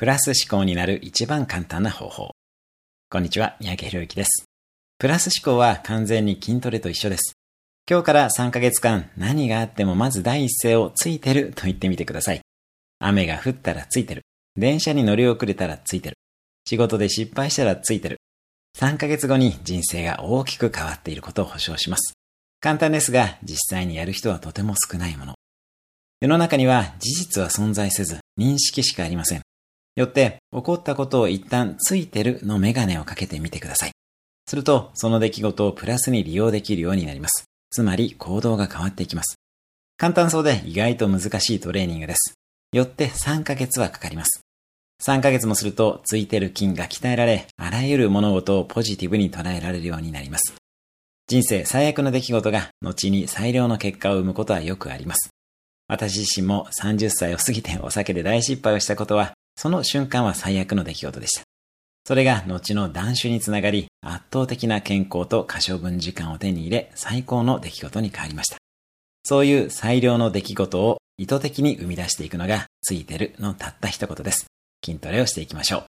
プラス思考になる一番簡単な方法。こんにちは、三宅博之です。プラス思考は完全に筋トレと一緒です。今日から3ヶ月間何があってもまず第一声をついてると言ってみてください。雨が降ったらついてる。電車に乗り遅れたらついてる。仕事で失敗したらついてる。3ヶ月後に人生が大きく変わっていることを保証します。簡単ですが、実際にやる人はとても少ないもの。世の中には事実は存在せず、認識しかありません。よって、起こったことを一旦ついてるのメガネをかけてみてください。すると、その出来事をプラスに利用できるようになります。つまり、行動が変わっていきます。簡単そうで意外と難しいトレーニングです。よって3ヶ月はかかります。3ヶ月もすると、ついてる筋が鍛えられ、あらゆる物事をポジティブに捉えられるようになります。人生最悪の出来事が、後に最良の結果を生むことはよくあります。私自身も30歳を過ぎてお酒で大失敗をしたことはその瞬間は最悪の出来事でした。それが後の断酒につながり、圧倒的な健康と可処分時間を手に入れ、最高の出来事に変わりました。そういう最良の出来事を意図的に生み出していくのが、ついてるのたった一言です。筋トレをしていきましょう。